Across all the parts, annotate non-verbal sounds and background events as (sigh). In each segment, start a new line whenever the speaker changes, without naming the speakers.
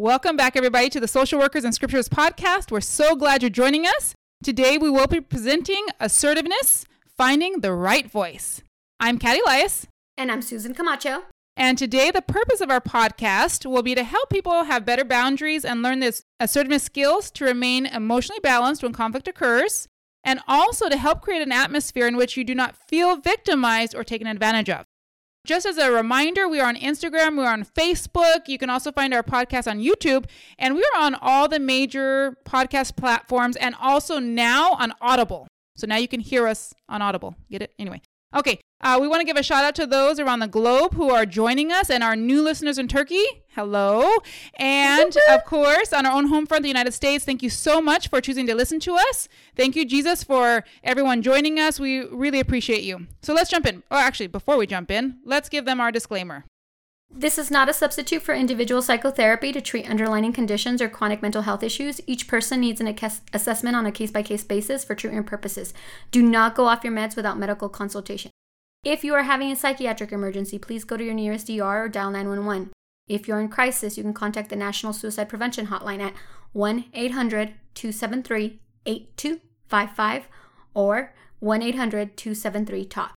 Welcome back, everybody, to the Social Workers and Scriptures podcast. We're so glad you're joining us. Today, we will be presenting assertiveness, finding the right voice. I'm Katty Elias.
And I'm Susan Camacho.
And today, the purpose of our podcast will be to help people have better boundaries and learn this assertiveness skills to remain emotionally balanced when conflict occurs, and also to help create an atmosphere in which you do not feel victimized or taken advantage of. Just as a reminder, we are on Instagram, we're on Facebook. You can also find our podcast on YouTube, and we're on all the major podcast platforms and also now on Audible. So now you can hear us on Audible. Get it? Anyway. Okay, uh, we want to give a shout out to those around the globe who are joining us and our new listeners in Turkey. Hello. And of course, on our own home front, the United States, thank you so much for choosing to listen to us. Thank you, Jesus, for everyone joining us. We really appreciate you. So let's jump in. Or actually, before we jump in, let's give them our disclaimer.
This is not a substitute for individual psychotherapy to treat underlying conditions or chronic mental health issues. Each person needs an assessment on a case by case basis for treatment purposes. Do not go off your meds without medical consultation. If you are having a psychiatric emergency, please go to your nearest ER or dial 911. If you're in crisis, you can contact the National Suicide Prevention Hotline at 1 800 273 8255 or 1 800 273 TALK.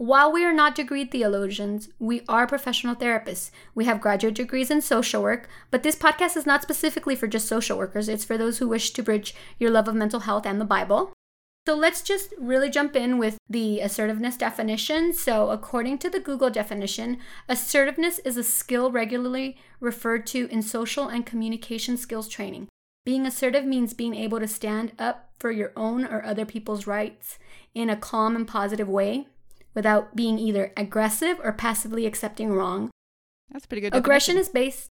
While we are not degree theologians, we are professional therapists. We have graduate degrees in social work, but this podcast is not specifically for just social workers. It's for those who wish to bridge your love of mental health and the Bible. So let's just really jump in with the assertiveness definition. So, according to the Google definition, assertiveness is a skill regularly referred to in social and communication skills training. Being assertive means being able to stand up for your own or other people's rights in a calm and positive way without being either aggressive or passively accepting wrong.
That's pretty good.
Aggression is based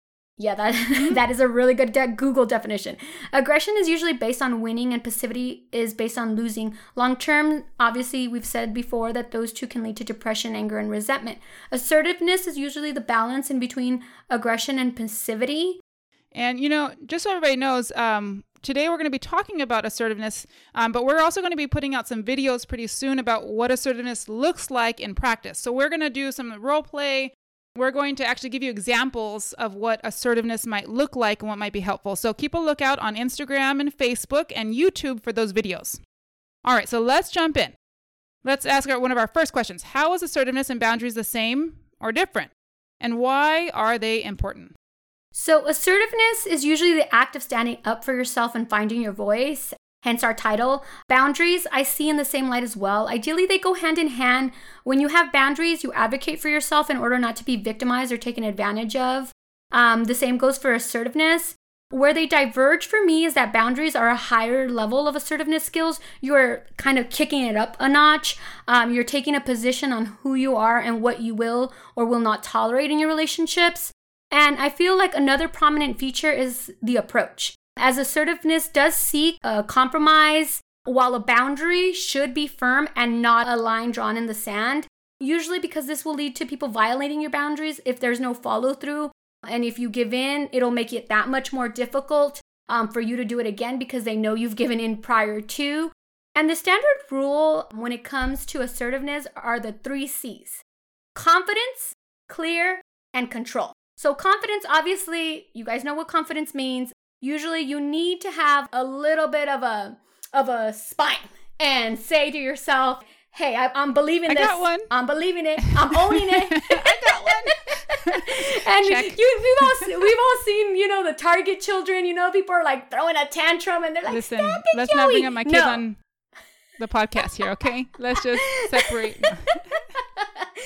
yeah, that mm-hmm. (laughs) that is a really good de- Google definition. Aggression is usually based on winning and passivity is based on losing. Long term, obviously, we've said before that those two can lead to depression, anger, and resentment. Assertiveness is usually the balance in between aggression and passivity.
And you know, just so everybody knows, um, today we're going to be talking about assertiveness, um, but we're also going to be putting out some videos pretty soon about what assertiveness looks like in practice. So we're going to do some role play. We're going to actually give you examples of what assertiveness might look like and what might be helpful. So keep a lookout on Instagram and Facebook and YouTube for those videos. All right, so let's jump in. Let's ask our, one of our first questions How is assertiveness and boundaries the same or different? And why are they important?
So, assertiveness is usually the act of standing up for yourself and finding your voice, hence our title. Boundaries, I see in the same light as well. Ideally, they go hand in hand. When you have boundaries, you advocate for yourself in order not to be victimized or taken advantage of. Um, the same goes for assertiveness. Where they diverge for me is that boundaries are a higher level of assertiveness skills. You're kind of kicking it up a notch. Um, you're taking a position on who you are and what you will or will not tolerate in your relationships. And I feel like another prominent feature is the approach. As assertiveness does seek a compromise, while a boundary should be firm and not a line drawn in the sand, usually because this will lead to people violating your boundaries if there's no follow through. And if you give in, it'll make it that much more difficult um, for you to do it again because they know you've given in prior to. And the standard rule when it comes to assertiveness are the three C's confidence, clear, and control. So, confidence, obviously, you guys know what confidence means. Usually, you need to have a little bit of a of a spine and say to yourself, "Hey, I, am believing
I
this.
got one.
I'm believing it. I'm owning it. (laughs)
I got one." (laughs)
and you, we've all we've all seen, you know, the Target children. You know, people are like throwing a tantrum, and they're like,
"Listen,
Stop
let's
Joey.
not bring up my kids
no.
on the podcast here, okay? Let's just separate."
no, (laughs)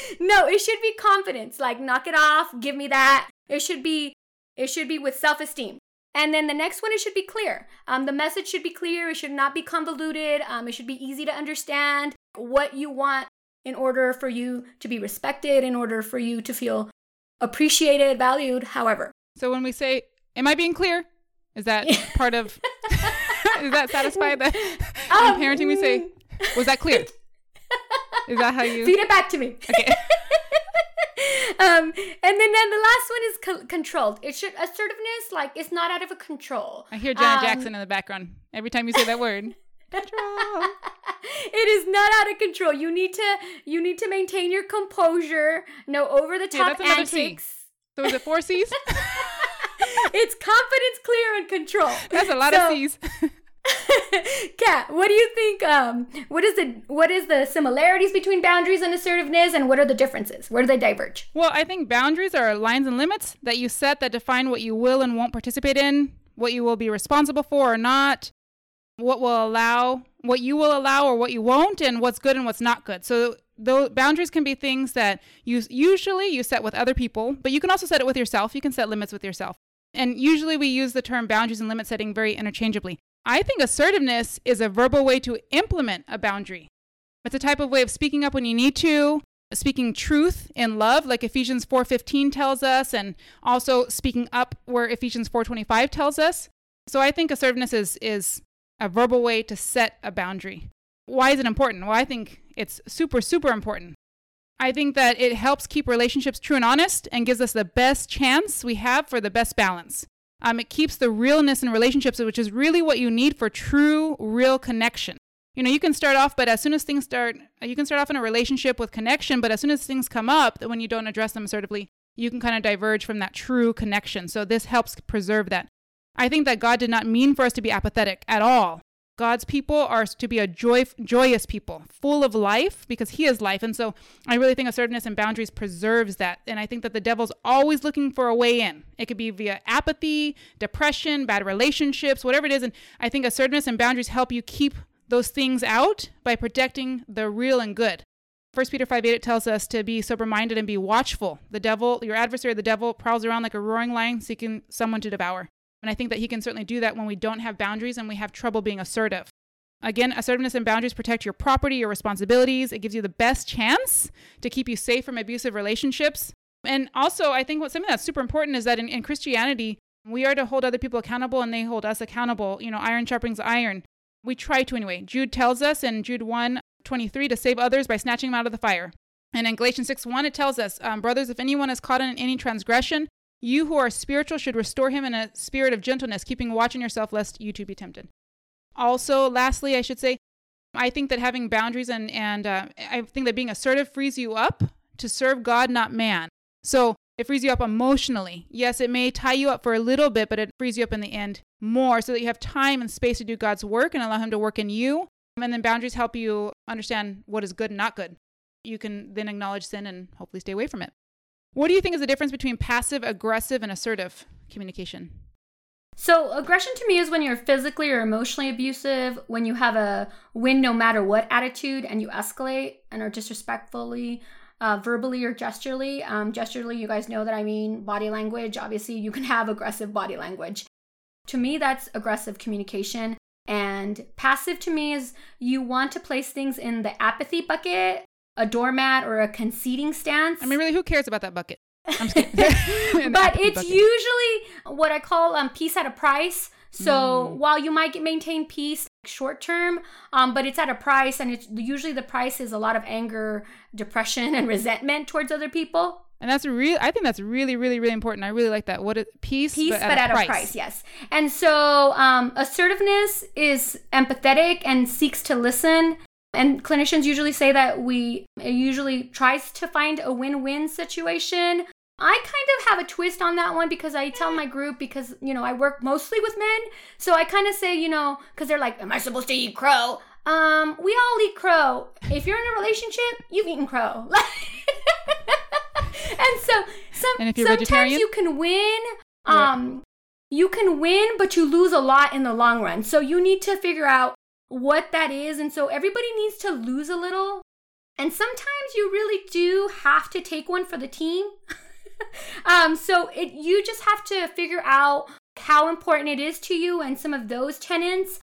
(laughs) it should be confidence. Like knock it off, give me that. It should be it should be with self-esteem. And then the next one, it should be clear. Um, the message should be clear. It should not be convoluted. Um, it should be easy to understand what you want in order for you to be respected, in order for you to feel appreciated, valued, however.
So when we say, Am I being clear? Is that part of, (laughs) (laughs) is that satisfied the
Um,
parenting we say, Was that clear? Is that how you?
Feed it back to me.
Okay. (laughs)
um, and then, then the last one is co- controlled. It should assertiveness, like it's not out of a control.
I hear Janet
Um,
Jackson in the background every time you say that word. Control. (laughs)
it is not out of control. You need to you need to maintain your composure. No over the top
that's another C.
antics.
So is it four C's? (laughs)
it's confidence, clear, and control.
That's a lot so, of C's. (laughs)
Kat, what do you think? Um, what is the what is the similarities between boundaries and assertiveness, and what are the differences? Where do they diverge?
Well, I think boundaries are lines and limits that you set that define what you will and won't participate in, what you will be responsible for or not, what will allow, what you will allow or what you won't, and what's good and what's not good. So those boundaries can be things that you usually you set with other people, but you can also set it with yourself. You can set limits with yourself. And usually we use the term boundaries and limit setting very interchangeably. I think assertiveness is a verbal way to implement a boundary. It's a type of way of speaking up when you need to, speaking truth in love like Ephesians 4:15 tells us and also speaking up where Ephesians 4:25 tells us. So I think assertiveness is is a verbal way to set a boundary. Why is it important? Well, I think it's super super important. I think that it helps keep relationships true and honest and gives us the best chance we have for the best balance. Um, it keeps the realness in relationships, which is really what you need for true, real connection. You know, you can start off, but as soon as things start, you can start off in a relationship with connection, but as soon as things come up, when you don't address them assertively, you can kind of diverge from that true connection. So this helps preserve that. I think that God did not mean for us to be apathetic at all. God's people are to be a joy, joyous people, full of life, because He is life. And so I really think assertiveness and boundaries preserves that. And I think that the devil's always looking for a way in. It could be via apathy, depression, bad relationships, whatever it is. And I think assertiveness and boundaries help you keep those things out by protecting the real and good. 1 Peter 5 8 it tells us to be sober minded and be watchful. The devil, your adversary, the devil, prowls around like a roaring lion seeking someone to devour. And I think that he can certainly do that when we don't have boundaries and we have trouble being assertive. Again, assertiveness and boundaries protect your property, your responsibilities. It gives you the best chance to keep you safe from abusive relationships. And also, I think what something that's super important is that in, in Christianity, we are to hold other people accountable and they hold us accountable. You know, iron sharpens iron. We try to anyway. Jude tells us in Jude 1 23 to save others by snatching them out of the fire. And in Galatians 6 1, it tells us, um, Brothers, if anyone is caught in any transgression, you who are spiritual should restore him in a spirit of gentleness, keeping watch on yourself lest you too be tempted. Also, lastly, I should say, I think that having boundaries and, and uh, I think that being assertive frees you up to serve God, not man. So it frees you up emotionally. Yes, it may tie you up for a little bit, but it frees you up in the end more so that you have time and space to do God's work and allow Him to work in you. And then boundaries help you understand what is good and not good. You can then acknowledge sin and hopefully stay away from it. What do you think is the difference between passive aggressive and assertive communication?
So, aggression to me is when you're physically or emotionally abusive, when you have a win no matter what attitude and you escalate and are disrespectfully, uh, verbally or gesturally. Um, gesturally, you guys know that I mean body language. Obviously, you can have aggressive body language. To me, that's aggressive communication. And passive to me is you want to place things in the apathy bucket a doormat or a conceding stance.
I mean, really, who cares about that bucket?
I'm (laughs) (laughs) but it's bucket. usually what I call um, peace at a price. So mm. while you might maintain peace short term, um, but it's at a price, and it's usually the price is a lot of anger, depression, and resentment towards other people.
And that's real. I think that's really, really, really important. I really like that. What is peace?
Peace, but, at, but a, at price. a, price. Yes. And so um, assertiveness is empathetic and seeks to listen and clinicians usually say that we usually tries to find a win-win situation. I kind of have a twist on that one because I tell my group because you know I work mostly with men, so I kind of say you know because they're like, "Am I supposed to eat crow?" Um, we all eat crow. If you're in a relationship, you've eaten crow. (laughs) and so some, and sometimes you can win. Um, you can win, but you lose a lot in the long run. So you need to figure out what that is. And so everybody needs to lose a little. And sometimes you really do have to take one for the team. (laughs) um, so it, you just have to figure out how important it is to you and some of those tenants.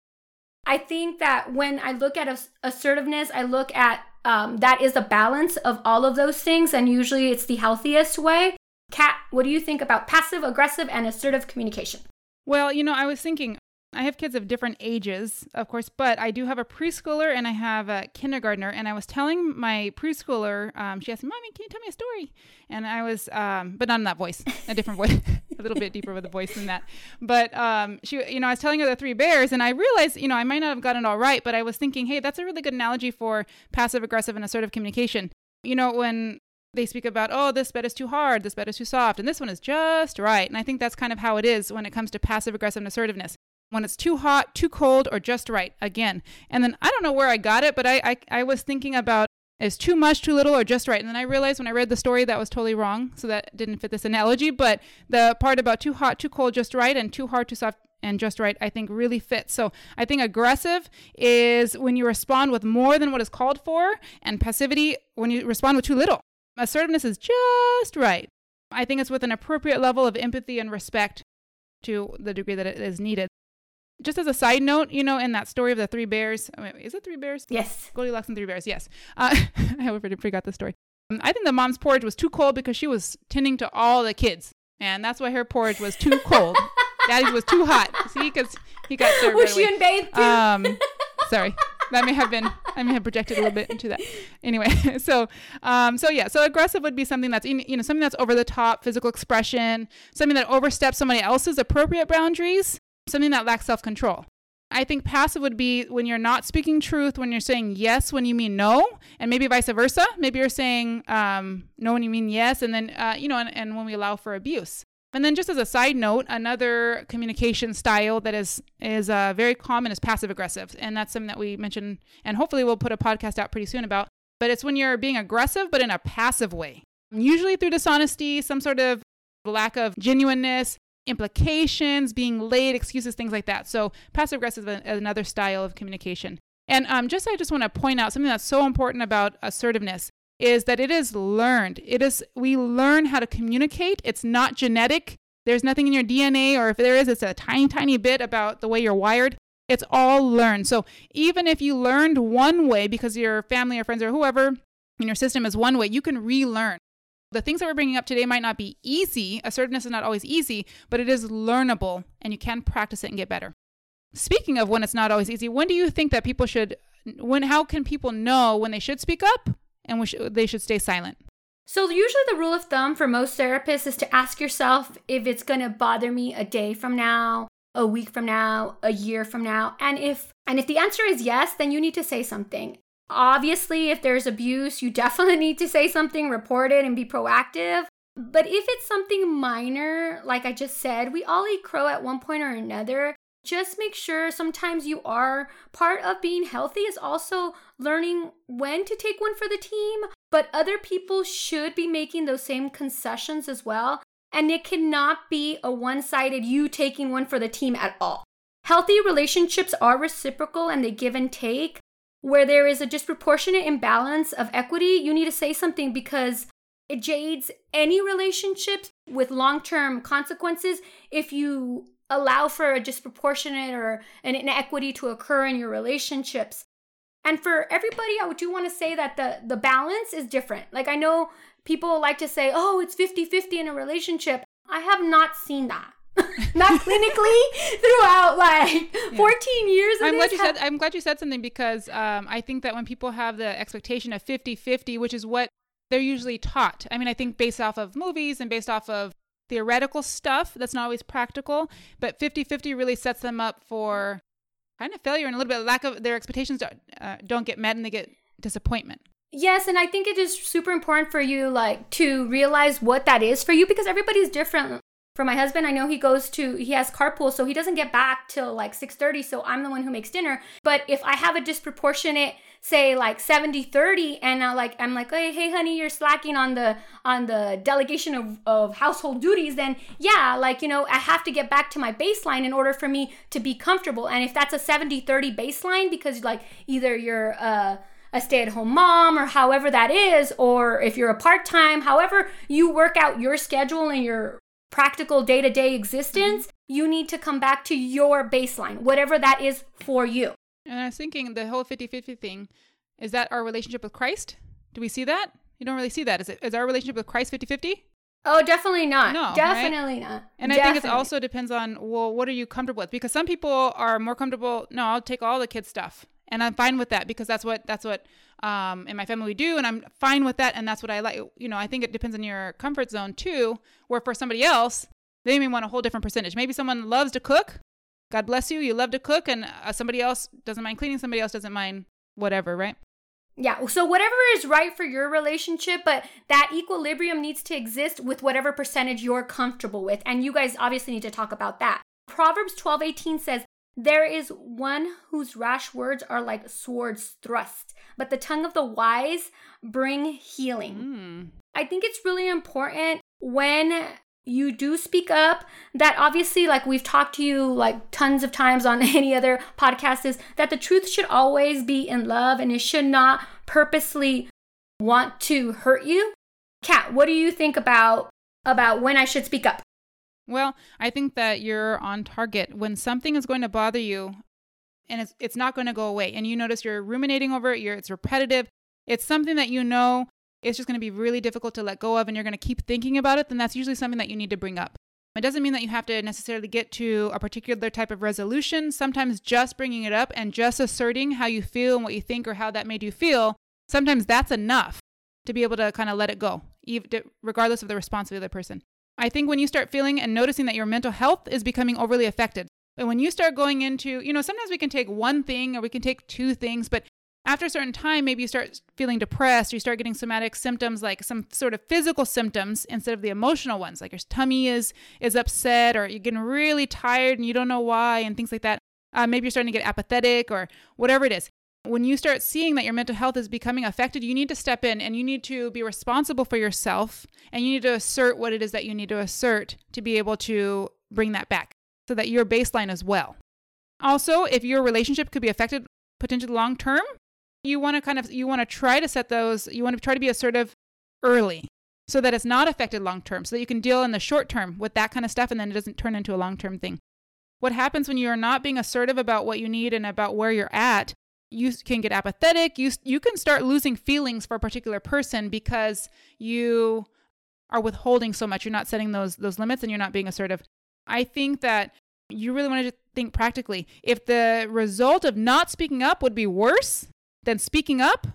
I think that when I look at assertiveness, I look at um, that is a balance of all of those things, and usually it's the healthiest way. Kat, what do you think about passive, aggressive, and assertive communication?
Well, you know, I was thinking I have kids of different ages, of course, but I do have a preschooler and I have a kindergartner. And I was telling my preschooler, um, she asked me, Mommy, can you tell me a story? And I was, um, but not in that voice, a different voice, (laughs) a little bit deeper with a voice than that. But um, she, you know, I was telling her the three bears, and I realized, you know, I might not have gotten it all right, but I was thinking, hey, that's a really good analogy for passive aggressive and assertive communication. You know, when they speak about, oh, this bed is too hard, this bed is too soft, and this one is just right. And I think that's kind of how it is when it comes to passive aggressive and assertiveness. When it's too hot, too cold, or just right, again. And then I don't know where I got it, but I, I, I was thinking about is too much, too little, or just right. And then I realized when I read the story that was totally wrong, so that didn't fit this analogy. But the part about too hot, too cold, just right, and too hard, too soft, and just right, I think really fits. So I think aggressive is when you respond with more than what is called for, and passivity when you respond with too little. Assertiveness is just right. I think it's with an appropriate level of empathy and respect to the degree that it is needed. Just as a side note, you know, in that story of the three bears, is it three bears?
Yes.
Goldilocks and three bears, yes. Uh, (laughs) I already forgot the story. Um, I think the mom's porridge was too cold because she was tending to all the kids. And that's why her porridge was too cold. (laughs) Daddy's was too hot. See, because he got served.
Was she unbathed too?
Um, (laughs) sorry that may have been I may have projected a little bit into that. Anyway, so um, so yeah, so aggressive would be something that's you know something that's over the top, physical expression, something that oversteps somebody else's appropriate boundaries, something that lacks self control. I think passive would be when you're not speaking truth, when you're saying yes when you mean no, and maybe vice versa. Maybe you're saying um, no when you mean yes, and then uh, you know, and, and when we allow for abuse. And then, just as a side note, another communication style that is is uh, very common is passive aggressive, and that's something that we mentioned, and hopefully we'll put a podcast out pretty soon about. But it's when you're being aggressive, but in a passive way, usually through dishonesty, some sort of lack of genuineness, implications, being late, excuses, things like that. So passive aggressive is another style of communication. And um, just I just want to point out something that's so important about assertiveness is that it is learned. It is we learn how to communicate. It's not genetic. There's nothing in your DNA or if there is it's a tiny tiny bit about the way you're wired. It's all learned. So even if you learned one way because your family or friends or whoever in your system is one way, you can relearn. The things that we're bringing up today might not be easy. Assertiveness is not always easy, but it is learnable and you can practice it and get better. Speaking of when it's not always easy, when do you think that people should when how can people know when they should speak up and sh- they should stay silent.
So, usually, the rule of thumb for most therapists is to ask yourself if it's going to bother me a day from now, a week from now, a year from now. And if and if the answer is yes, then you need to say something. Obviously, if there's abuse, you (laughs) definitely need to say something, report it, and be proactive. But if it's something minor, like I just said, we all eat crow at one point or another just make sure sometimes you are part of being healthy is also learning when to take one for the team, but other people should be making those same concessions as well. And it cannot be a one sided you taking one for the team at all. Healthy relationships are reciprocal and they give and take. Where there is a disproportionate imbalance of equity, you need to say something because it jades any relationships with long term consequences if you allow for a disproportionate or an inequity to occur in your relationships. And for everybody, I do want to say that the, the balance is different. Like, I know people like to say, oh, it's 50 50 in a relationship. I have not seen that. (laughs) not clinically throughout like yeah. 14 years
I'm glad you said I'm glad you said something because um, I think that when people have the expectation of 50-50 which is what they're usually taught I mean I think based off of movies and based off of theoretical stuff that's not always practical, but 50 50 really sets them up for kind of failure and a little bit of lack of their expectations don't, uh, don't get met and they get disappointment.
Yes, and I think it is super important for you like to realize what that is for you because everybody's different. For my husband, I know he goes to he has carpool, so he doesn't get back till like 6:30, so I'm the one who makes dinner. But if I have a disproportionate say like 70 30 and uh, like i'm like hey, hey honey you're slacking on the on the delegation of, of household duties then yeah like you know i have to get back to my baseline in order for me to be comfortable and if that's a 70 30 baseline because like either you're uh a stay at home mom or however that is, or if you're a part time, however you work out your schedule and your practical day to day existence, mm-hmm. you need to come back to your baseline, whatever that is for you.
And I was thinking the whole 50 50 thing is that our relationship with Christ? Do we see that? You don't really see that. Is it is our relationship with Christ 50 50?
Oh, definitely not. No, definitely right? not.
And
definitely.
I think it also depends on well, what are you comfortable with? Because some people are more comfortable. No, I'll take all the kids' stuff, and I'm fine with that because that's what that's what um, in my family we do, and I'm fine with that, and that's what I like. You know, I think it depends on your comfort zone too. Where for somebody else, they may want a whole different percentage. Maybe someone loves to cook, God bless you. You love to cook, and uh, somebody else doesn't mind cleaning. Somebody else doesn't mind whatever, right?
Yeah. So whatever is right for your relationship, but that equilibrium needs to exist with whatever percentage you're comfortable with. And you guys obviously need to talk about that. Proverbs 12 18 says, There is one whose rash words are like swords thrust, but the tongue of the wise bring healing.
Mm.
I think it's really important when you do speak up that obviously like we've talked to you like tons of times on (laughs) any other podcast is that the truth should always be in love and it should not purposely want to hurt you kat what do you think about about when i should speak up
Well, I think that you're on target. When something is going to bother you and it's, it's not going to go away, and you notice you're ruminating over it, you're, it's repetitive, it's something that you know it's just going to be really difficult to let go of, and you're going to keep thinking about it, then that's usually something that you need to bring up. It doesn't mean that you have to necessarily get to a particular type of resolution. Sometimes just bringing it up and just asserting how you feel and what you think or how that made you feel, sometimes that's enough to be able to kind of let it go, regardless of the response of the other person. I think when you start feeling and noticing that your mental health is becoming overly affected, and when you start going into, you know, sometimes we can take one thing or we can take two things, but after a certain time, maybe you start feeling depressed, you start getting somatic symptoms like some sort of physical symptoms instead of the emotional ones, like your tummy is is upset, or you're getting really tired and you don't know why, and things like that. Uh, maybe you're starting to get apathetic or whatever it is. When you start seeing that your mental health is becoming affected, you need to step in and you need to be responsible for yourself and you need to assert what it is that you need to assert to be able to bring that back so that your baseline as well. Also, if your relationship could be affected potentially long term, you want to kind of you want to try to set those you want to try to be assertive early so that it's not affected long term so that you can deal in the short term with that kind of stuff and then it doesn't turn into a long term thing. What happens when you are not being assertive about what you need and about where you're at, you can get apathetic. You you can start losing feelings for a particular person because you are withholding so much. You're not setting those those limits and you're not being assertive. I think that you really want to think practically. If the result of not speaking up would be worse than speaking up,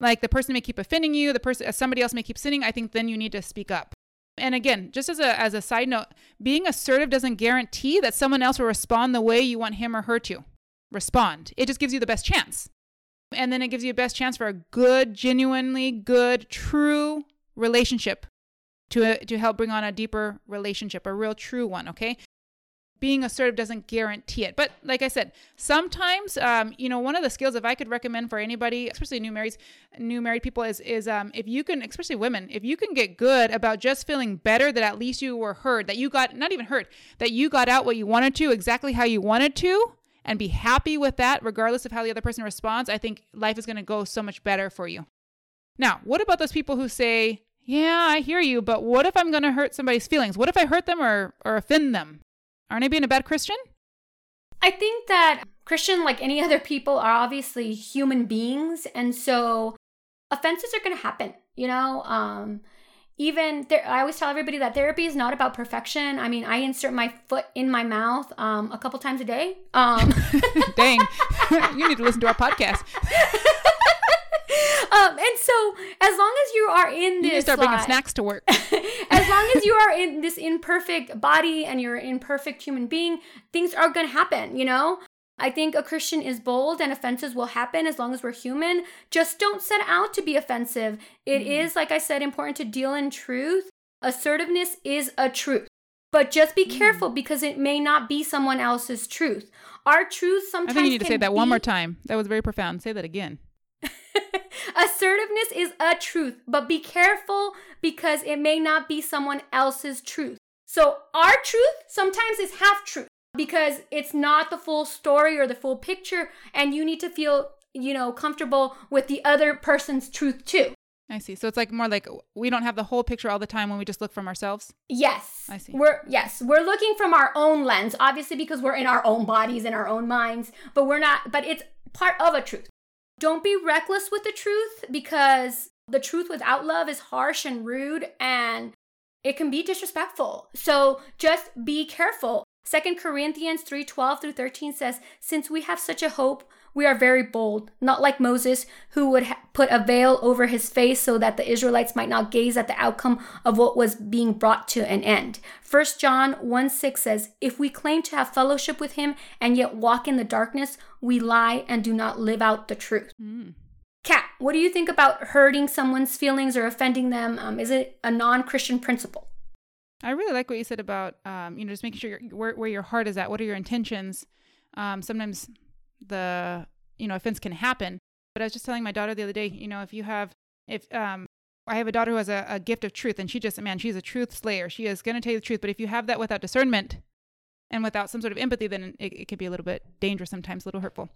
like the person may keep offending you, the person uh, somebody else may keep sinning, I think then you need to speak up. And again, just as a as a side note, being assertive doesn't guarantee that someone else will respond the way you want him or her to respond. It just gives you the best chance. And then it gives you the best chance for a good, genuinely good, true relationship to to help bring on a deeper relationship, a real true one, okay? Being assertive doesn't guarantee it. But like I said, sometimes um, you know, one of the skills if I could recommend for anybody, especially new married new married people is is um if you can especially women, if you can get good about just feeling better that at least you were heard, that you got not even heard, that you got out what you wanted to exactly how you wanted to, and be happy with that, regardless of how the other person responds, I think life is going to go so much better for you. Now, what about those people who say, Yeah, I hear you, but what if I'm going to hurt somebody's feelings? What if I hurt them or, or offend them? Aren't I being a bad Christian?
I think that Christian, like any other people, are obviously human beings. And so offenses are going to happen, you know? Um, even there, I always tell everybody that therapy is not about perfection. I mean, I insert my foot in my mouth um, a couple times a day. Um, (laughs)
Dang, (laughs) you need to listen to our podcast. (laughs)
um, and so, as long as you are in
You
this,
to start bringing snacks to work.
as long as you are in this imperfect body and you're an imperfect human being, things are going to happen, you know? I think a Christian is bold and offenses will happen as long as we're human. Just don't set out to be offensive. It mm. is, like I said, important to deal in truth. Assertiveness is a truth. But just be mm. careful because it may not be someone else's truth. Our truth sometimes.
I think you need to say that one more time. That was very profound. Say that again. (laughs)
Assertiveness is a truth, but be careful because it may not be someone else's truth. So, our truth sometimes is half truth because it's not the full story or the full picture, and you need to feel, you know, comfortable with the other person's truth too.
I see. So it's like more like we don't have the whole picture all the time when we just look from ourselves.
Yes.
I see.
We're yes, we're looking from our own lens, obviously because we're in our own bodies and our own minds, but we're not but it's part of a truth. Don't be reckless with the truth because the truth without love is harsh and rude and it can be disrespectful. So just be careful. Second Corinthians 3 12 through 13 says, Since we have such a hope, we are very bold, not like Moses, who would ha- put a veil over his face so that the Israelites might not gaze at the outcome of what was being brought to an end. 1 John 1 6 says, If we claim to have fellowship with him and yet walk in the darkness, we lie and do not live out the truth.
Mm.
Kat, what do you think about hurting someone's feelings or offending them? Um, is it a non Christian principle?
I really like what you said about, um, you know, just making sure where, where your heart is at. What are your intentions? Um, sometimes the, you know, offense can happen. But I was just telling my daughter the other day, you know, if you have, if, um, I have a daughter who has a, a gift of truth and she just, man, she's a truth slayer. She is going to tell you the truth. But if you have that without discernment and without some sort of empathy, then it, it be a little bit dangerous sometimes, a little hurtful.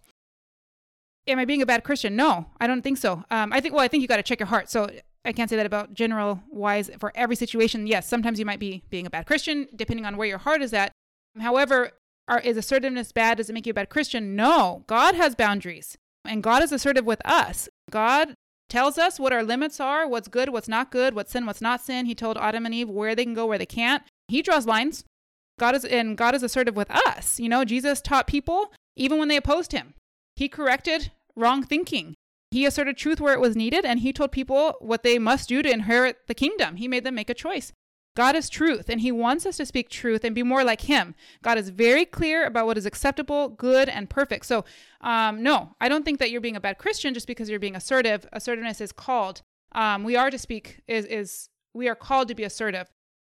Am I being a bad Christian? No, I don't think so. Um, I think, well, I think you got to check your heart. So I can't say that about general wise for every situation. Yes, sometimes you might be being a bad Christian, depending on where your heart is at. However, are, is assertiveness bad? Does it make you a bad Christian? No. God has boundaries, and God is assertive with us. God tells us what our limits are, what's good, what's not good, what's sin, what's not sin. He told Adam and Eve where they can go, where they can't. He draws lines. God is and God is assertive with us. You know, Jesus taught people even when they opposed him. He corrected wrong thinking. He asserted truth where it was needed, and he told people what they must do to inherit the kingdom. He made them make a choice. God is truth, and He wants us to speak truth and be more like Him. God is very clear about what is acceptable, good, and perfect. So, um, no, I don't think that you're being a bad Christian just because you're being assertive. Assertiveness is called. Um, we are to speak is is we are called to be assertive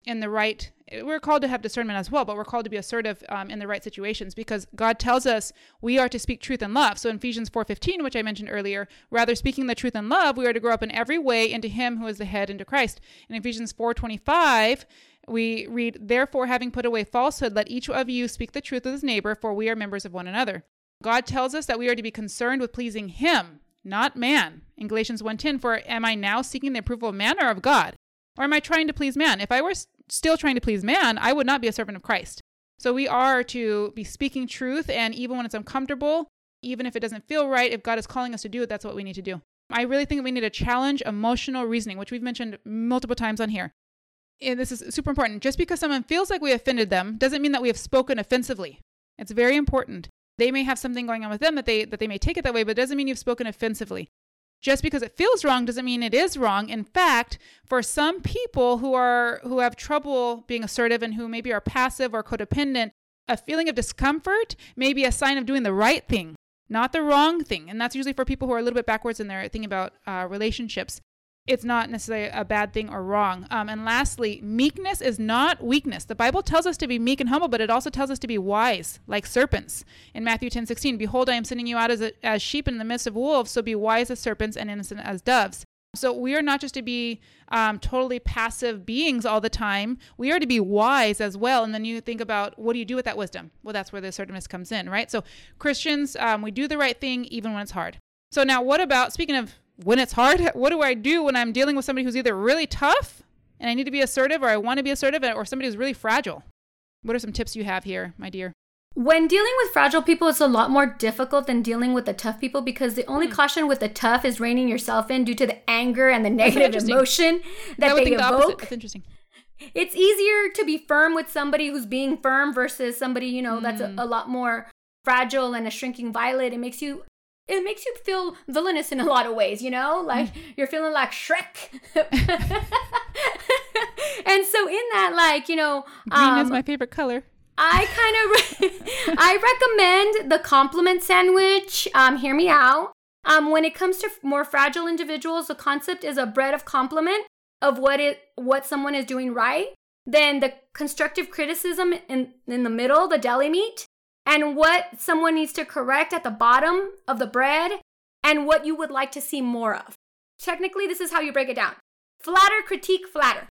in the right we're called to have discernment as well but we're called to be assertive um, in the right situations because god tells us we are to speak truth in love. So in ephesians 4.15 which i mentioned earlier rather speaking the truth in love we are to grow up in every way into him who is the head into christ. In ephesians 4.25 we read therefore having put away falsehood let each of you speak the truth with his neighbor for we are members of one another. God tells us that we are to be concerned with pleasing him not man. In galatians 1.10 for am i now seeking the approval of man or of god? Or am I trying to please man? If I were still trying to please man, I would not be a servant of Christ. So we are to be speaking truth, and even when it's uncomfortable, even if it doesn't feel right, if God is calling us to do it, that's what we need to do. I really think we need to challenge emotional reasoning, which we've mentioned multiple times on here. And this is super important. Just because someone feels like we offended them doesn't mean that we have spoken offensively. It's very important. They may have something going on with them that they that they may take it that way, but it doesn't mean you've spoken offensively just because it feels wrong doesn't mean it is wrong. In fact for some people who are who have trouble being assertive and who maybe are passive or codependent a feeling of discomfort may be a sign of doing the right thing not the wrong thing. And that's usually for people who are a little bit backwards in their thinking about uh, relationships it's not necessarily a bad thing or wrong. Um, and lastly, meekness is not weakness. The Bible tells us to be meek and humble, but it also tells us to be wise, like serpents. In Matthew 10 16, Behold, I am sending you out as, a, as sheep in the midst of wolves, so be wise as serpents and innocent as doves. So we are not just to be um, totally passive beings all the time. We are to be wise as well. And then you think about what do you do with that wisdom? Well, that's where the assertiveness comes in, right? So Christians, um, we do the right thing even when it's hard. So now, what about speaking of when it's hard, (laughs) what do I do when I'm dealing with somebody who's either really tough and I need to be assertive or I want to be assertive or somebody who's really fragile? What are some tips you have here, my dear?
When dealing with fragile people, it's a lot more difficult than dealing with the tough people because the only hmm. caution with the tough is reining yourself in due to the anger and the negative emotion that they evoke.
The That's interesting.
It's easier to be firm with somebody who's being firm versus somebody, you know, mm. that's a, hmm. a lot more fragile and a shrinking violet. It makes you it makes you feel villainous in a lot of ways, you know? Like mm. you're feeling like Shrek. (laughs) and so in that, like, you know,
green um, is my favorite color.
I kind of re- (laughs) I recommend the compliment sandwich. Um, hear me out. Um, when it comes to more fragile individuals, the concept is a bread of compliment of what it what someone is doing right. Then the constructive criticism in in the middle, the deli meat, and what someone needs to correct at the bottom of the bread and what you would like to see more of. Technically, this is how you break it down. Flatter, critique, flatter.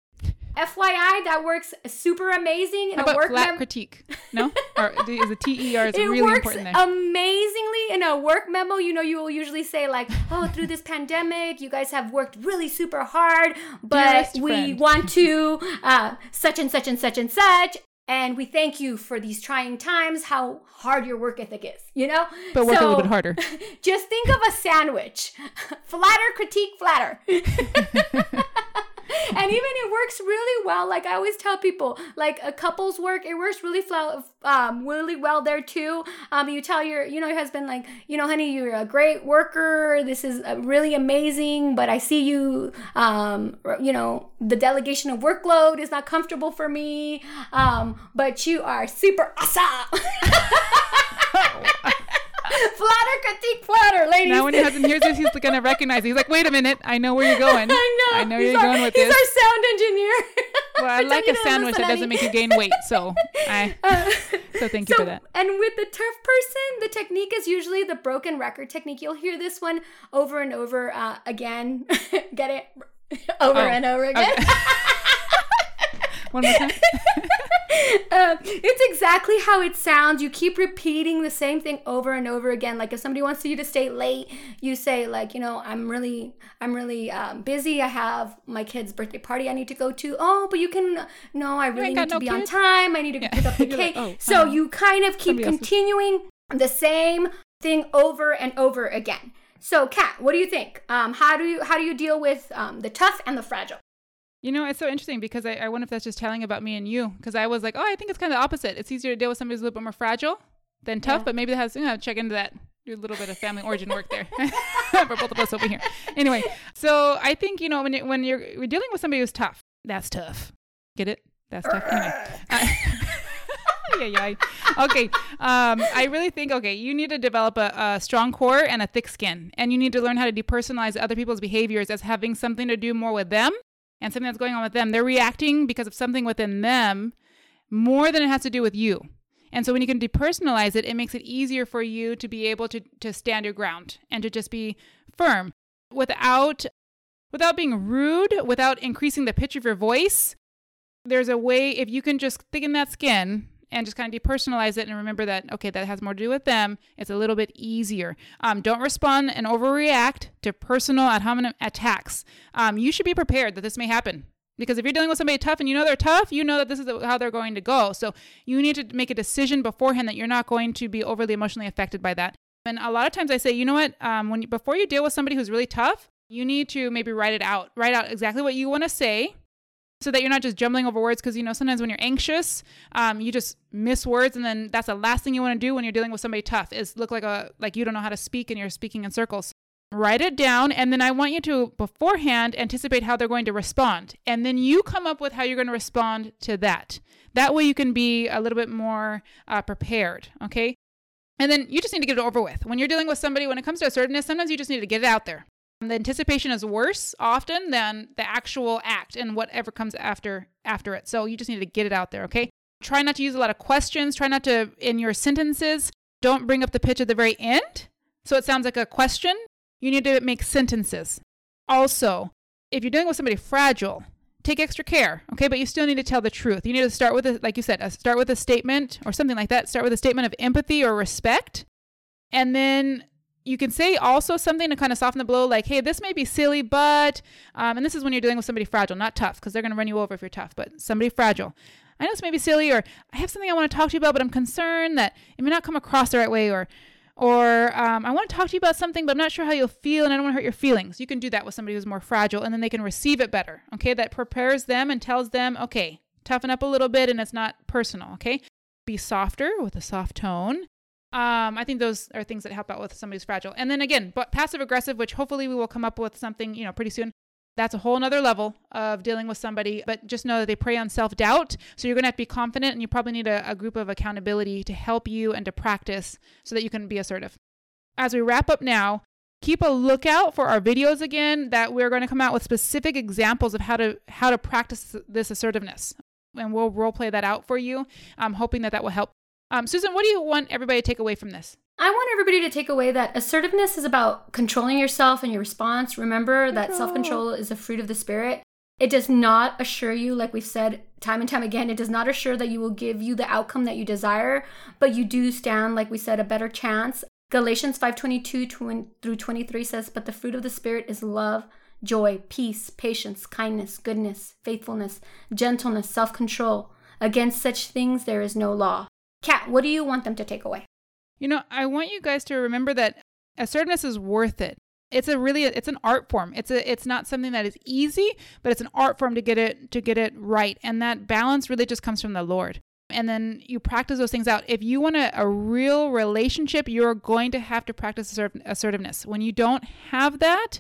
FYI, that works super amazing
in How about a work memo. flat mem- critique. No, or (laughs) is the T E R is it really
works
important there.
Amazingly in a work memo, you know, you will usually say like, "Oh, through this pandemic, you guys have worked really super hard, but Dearest we friend. want to uh, such and such and such and such." And we thank you for these trying times, how hard your work ethic is, you know?
But work so, a little bit harder. (laughs)
just think of a sandwich. (laughs) flatter, critique, flatter. (laughs) (laughs) and even it works really well. Like I always tell people, like a couple's work, it works really well, um, really well there too. Um, you tell your, you know, your husband like, you know, honey, you're a great worker. This is uh, really amazing, but I see you, um, you know, the delegation of workload is not comfortable for me. Um, but you are super awesome. (laughs) (laughs) flatter critique flatter, ladies.
Now when your husband hears this, he's gonna recognize. It. He's like, "Wait a minute, I know where you're (laughs) going.
I know.
I know
he's
you're
our,
going with
he's
this."
our sound engineer. (laughs)
Well, I like a sandwich that doesn't make you gain weight, so I.
Uh,
So thank you
so,
for that.
And with the tough person, the technique is usually the broken record technique. You'll hear this one over and over uh, again. Get it? over
Oh,
and over again.
okay. One more time.
Uh, (laughs) it's exactly how it sounds. You keep repeating the same thing over and over again. Like if somebody wants you to stay late, you say like, you know, I'm really, I'm really um, busy. I have my kid's birthday party I need to go to. Oh, but you can. No, I really need to
no
be on time. I need to
Yeah.
pick up the (laughs)
You're like,
cake.
"Oh,
so you kind of keep
somebody else's."
continuing the same thing over and over again. So, Kat, what do you think? Um, how do you how do you deal with um, the tough and the fragile?
You know, it's so interesting because I, I wonder if that's just telling about me and you. Because I was like, oh, I think it's kind of the opposite. It's easier to deal with somebody who's a little bit more fragile than tough,
Yeah.
but maybe that has, you know, check into that. Do a little bit of family origin work there (laughs) for both of us over here. Anyway, so I think, you know, when, you, when you're, you're dealing with somebody who's tough, that's tough. Get it? That's tough. Anyway. Uh, (laughs) yeah, yeah. Okay. Um, I really think, okay, you need to develop a, a strong core and a thick skin. And you need to learn how to depersonalize other people's behaviors as having something to do more with them and something that's going on with them. They're reacting because of something within them more than it has to do with you. And so when you can depersonalize it, it makes it easier for you to be able to, to stand your ground and to just be firm without without being rude, without increasing the pitch of your voice. There's a way if you can just thicken that skin and just kind of depersonalize it and remember that okay, that has more to do with them. It's a little bit easier. Um, don't respond and overreact to personal ad hominem attacks. Um, you should be prepared that this may happen because if you're dealing with somebody tough and you know they're tough, you know that this is how they're going to go. So you need to make a decision beforehand that you're not going to be overly emotionally affected by that. And a lot of times I say, you know what? Um, when before you deal with somebody who's really tough, you need to maybe write it out. Write out exactly what you want to say, so that you're not just jumbling over words. Because you know sometimes when you're anxious, um, you just miss words, and then that's the last thing you want to do when you're dealing with somebody tough is look like a like you don't know how to speak and you're speaking in circles. Write it down, and then I want you to beforehand anticipate how they're going to respond, and then you come up with how you're going to respond to that. That way, you can be a little bit more uh, prepared. Okay. And then you just need to get it over with. When you're dealing with somebody, when it comes to assertiveness, sometimes you just need to get it out there. The anticipation is worse often than the actual act and whatever comes after after it. So you just need to get it out there, okay? Try not to use a lot of questions. Try not to in your sentences, don't bring up the pitch at the very end. So it sounds like a question. You need to make sentences. Also, if you're dealing with somebody fragile, take extra care, okay? But you still need to tell the truth. You need to start with, a, like you said, a, start with a statement or something like that. Start with a statement of empathy or respect. And then you can say also something to kind of soften the blow, like, hey, this may be silly, but, um, and this is when you're dealing with somebody fragile, not tough, because they're going to run you over if you're tough, but somebody fragile. I know this may be silly, or I have something I want to talk to you about, but I'm concerned that it may not come across the right way, or, or um, I want to talk to you about something, but I'm not sure how you'll feel, and I don't want to hurt your feelings. You can do that with somebody who's more fragile, and then they can receive it better. Okay, that prepares them and tells them, okay, toughen up a little bit, and it's not personal. Okay, be softer with a soft tone. Um, I think those are things that help out with somebody who's fragile. And then again, but passive aggressive, which hopefully we will come up with something, you know, pretty soon. That's a whole nother level of dealing with somebody, but just know that they prey on self doubt. So you're going to have to be confident, and you probably need a, a group of accountability to help you and to practice so that you can be assertive. As we wrap up now, keep a lookout for our videos again that we're going to come out with specific examples of how to how to practice this assertiveness and we'll role play that out for you i'm hoping that that will help um, susan what do you want everybody to take away from this
I want everybody to take away that assertiveness is about controlling yourself and your response. Remember that self control is a fruit of the spirit. It does not assure you, like we've said time and time again, it does not assure that you will give you the outcome that you desire, but you do stand, like we said, a better chance. Galatians 5:22 through 23 says, "But the fruit of the spirit is love, joy, peace, patience, kindness, goodness, faithfulness, gentleness, self-control. Against such things there is no law." Kat, what do you want them to take away?
you know i want you guys to remember that assertiveness is worth it. It's a really it's an art form. It's a it's not something that is easy but it's an art form to get it to get it right. And that balance really just comes from the lord. And then you practice those things out. If you want a, a real relationship you're going to have to practice assertiveness. When you don't have that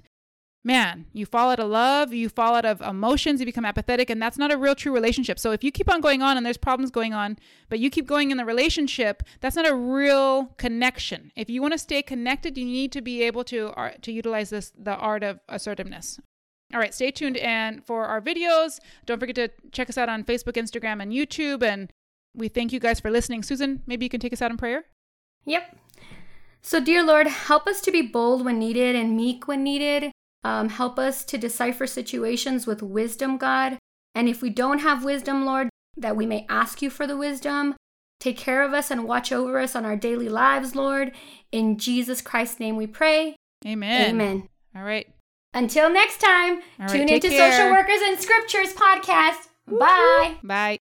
man, you fall out of love, you fall out of emotions, you become apathetic, and that's not a real true relationship. So if you keep on going on and there's problems going on, but you keep going in the relationship, that's not a real connection. If you want to stay connected, you need to be able to uh, to utilize this the art of assertiveness. All right, stay tuned and for our videos, don't forget to check us out on Facebook, Instagram, and YouTube. And we thank you guys for listening. Susan, maybe you can take us out in prayer.
Yep. So, dear Lord, help us to be bold when needed and meek when needed. Um, help us to decipher situations with wisdom, God. And if we don't have wisdom, Lord, that we may ask you for the wisdom. Take care of us and watch over us on our daily lives, Lord. In Jesus Christ's name we pray.
Amen.
Amen.
All right.
Until next time,
right,
tune into
care.
Social Workers and Scriptures podcast. Bye.
Bye.